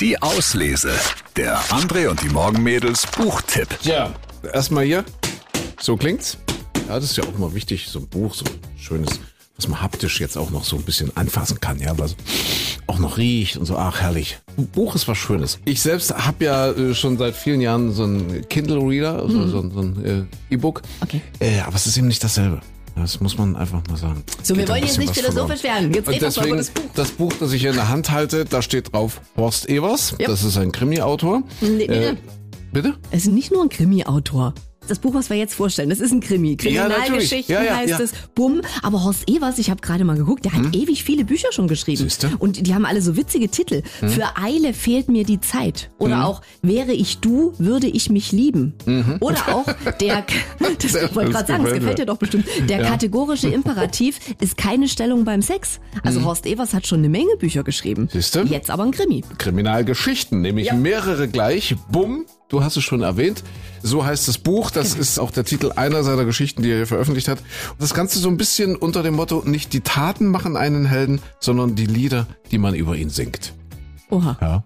Die Auslese. Der André und die Morgenmädels Buchtipp. Ja, erstmal hier. So klingt's. Ja, das ist ja auch immer wichtig, so ein Buch, so ein schönes, was man haptisch jetzt auch noch so ein bisschen anfassen kann, ja, was auch noch riecht und so, ach herrlich. Ein Buch ist was Schönes. Ich selbst habe ja äh, schon seit vielen Jahren so ein Kindle Reader, also so, ein- so ein äh, E-Book. Okay. Äh, aber es ist eben nicht dasselbe. Das muss man einfach mal sagen. So, wir Geht da wollen jetzt nicht philosophisch verloren. werden. Jetzt Und reden wir mal über deswegen, das Buch. das Buch, das ich hier in der Hand halte, da steht drauf Horst Evers. Ja. Das ist ein Krimi-Autor. Nee, nee, Äh, bitte? Es ist nicht nur ein Krimi-Autor. Das Buch, was wir jetzt vorstellen, das ist ein Krimi. Kriminalgeschichten Ja, ja, heißt ja. es. Bumm. Aber Horst Evers, ich habe gerade mal geguckt, der hat ewig viele Bücher schon geschrieben. Siehste? Und die haben alle so witzige Titel. Für Eile fehlt mir die Zeit. Oder auch Wäre ich du, würde ich mich lieben. Oder auch der, das wollte gerade sagen, das gefällt dir doch bestimmt. Der kategorische Imperativ ist keine Stellung beim Sex. Also Horst Evers hat schon eine Menge Bücher geschrieben. Siehste? Jetzt aber ein Krimi. Kriminalgeschichten, nämlich mehrere gleich. Bumm, du hast es schon erwähnt. So heißt das Buch. Das Genau. ist auch der Titel einer seiner Geschichten, die er hier veröffentlicht hat. Und das Ganze so ein bisschen unter dem Motto, nicht die Taten machen einen Helden, sondern die Lieder, die man über ihn singt. Oha. Ja.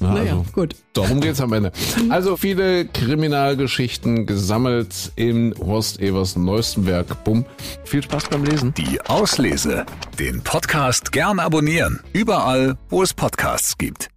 Na, Naja, also, gut. Darum geht's am Ende. Also viele Kriminalgeschichten gesammelt in Horst Evers neuestem Werk. Bumm. Viel Spaß beim Lesen. Die Auslese. Den Podcast gern abonnieren. Überall, wo es Podcasts gibt.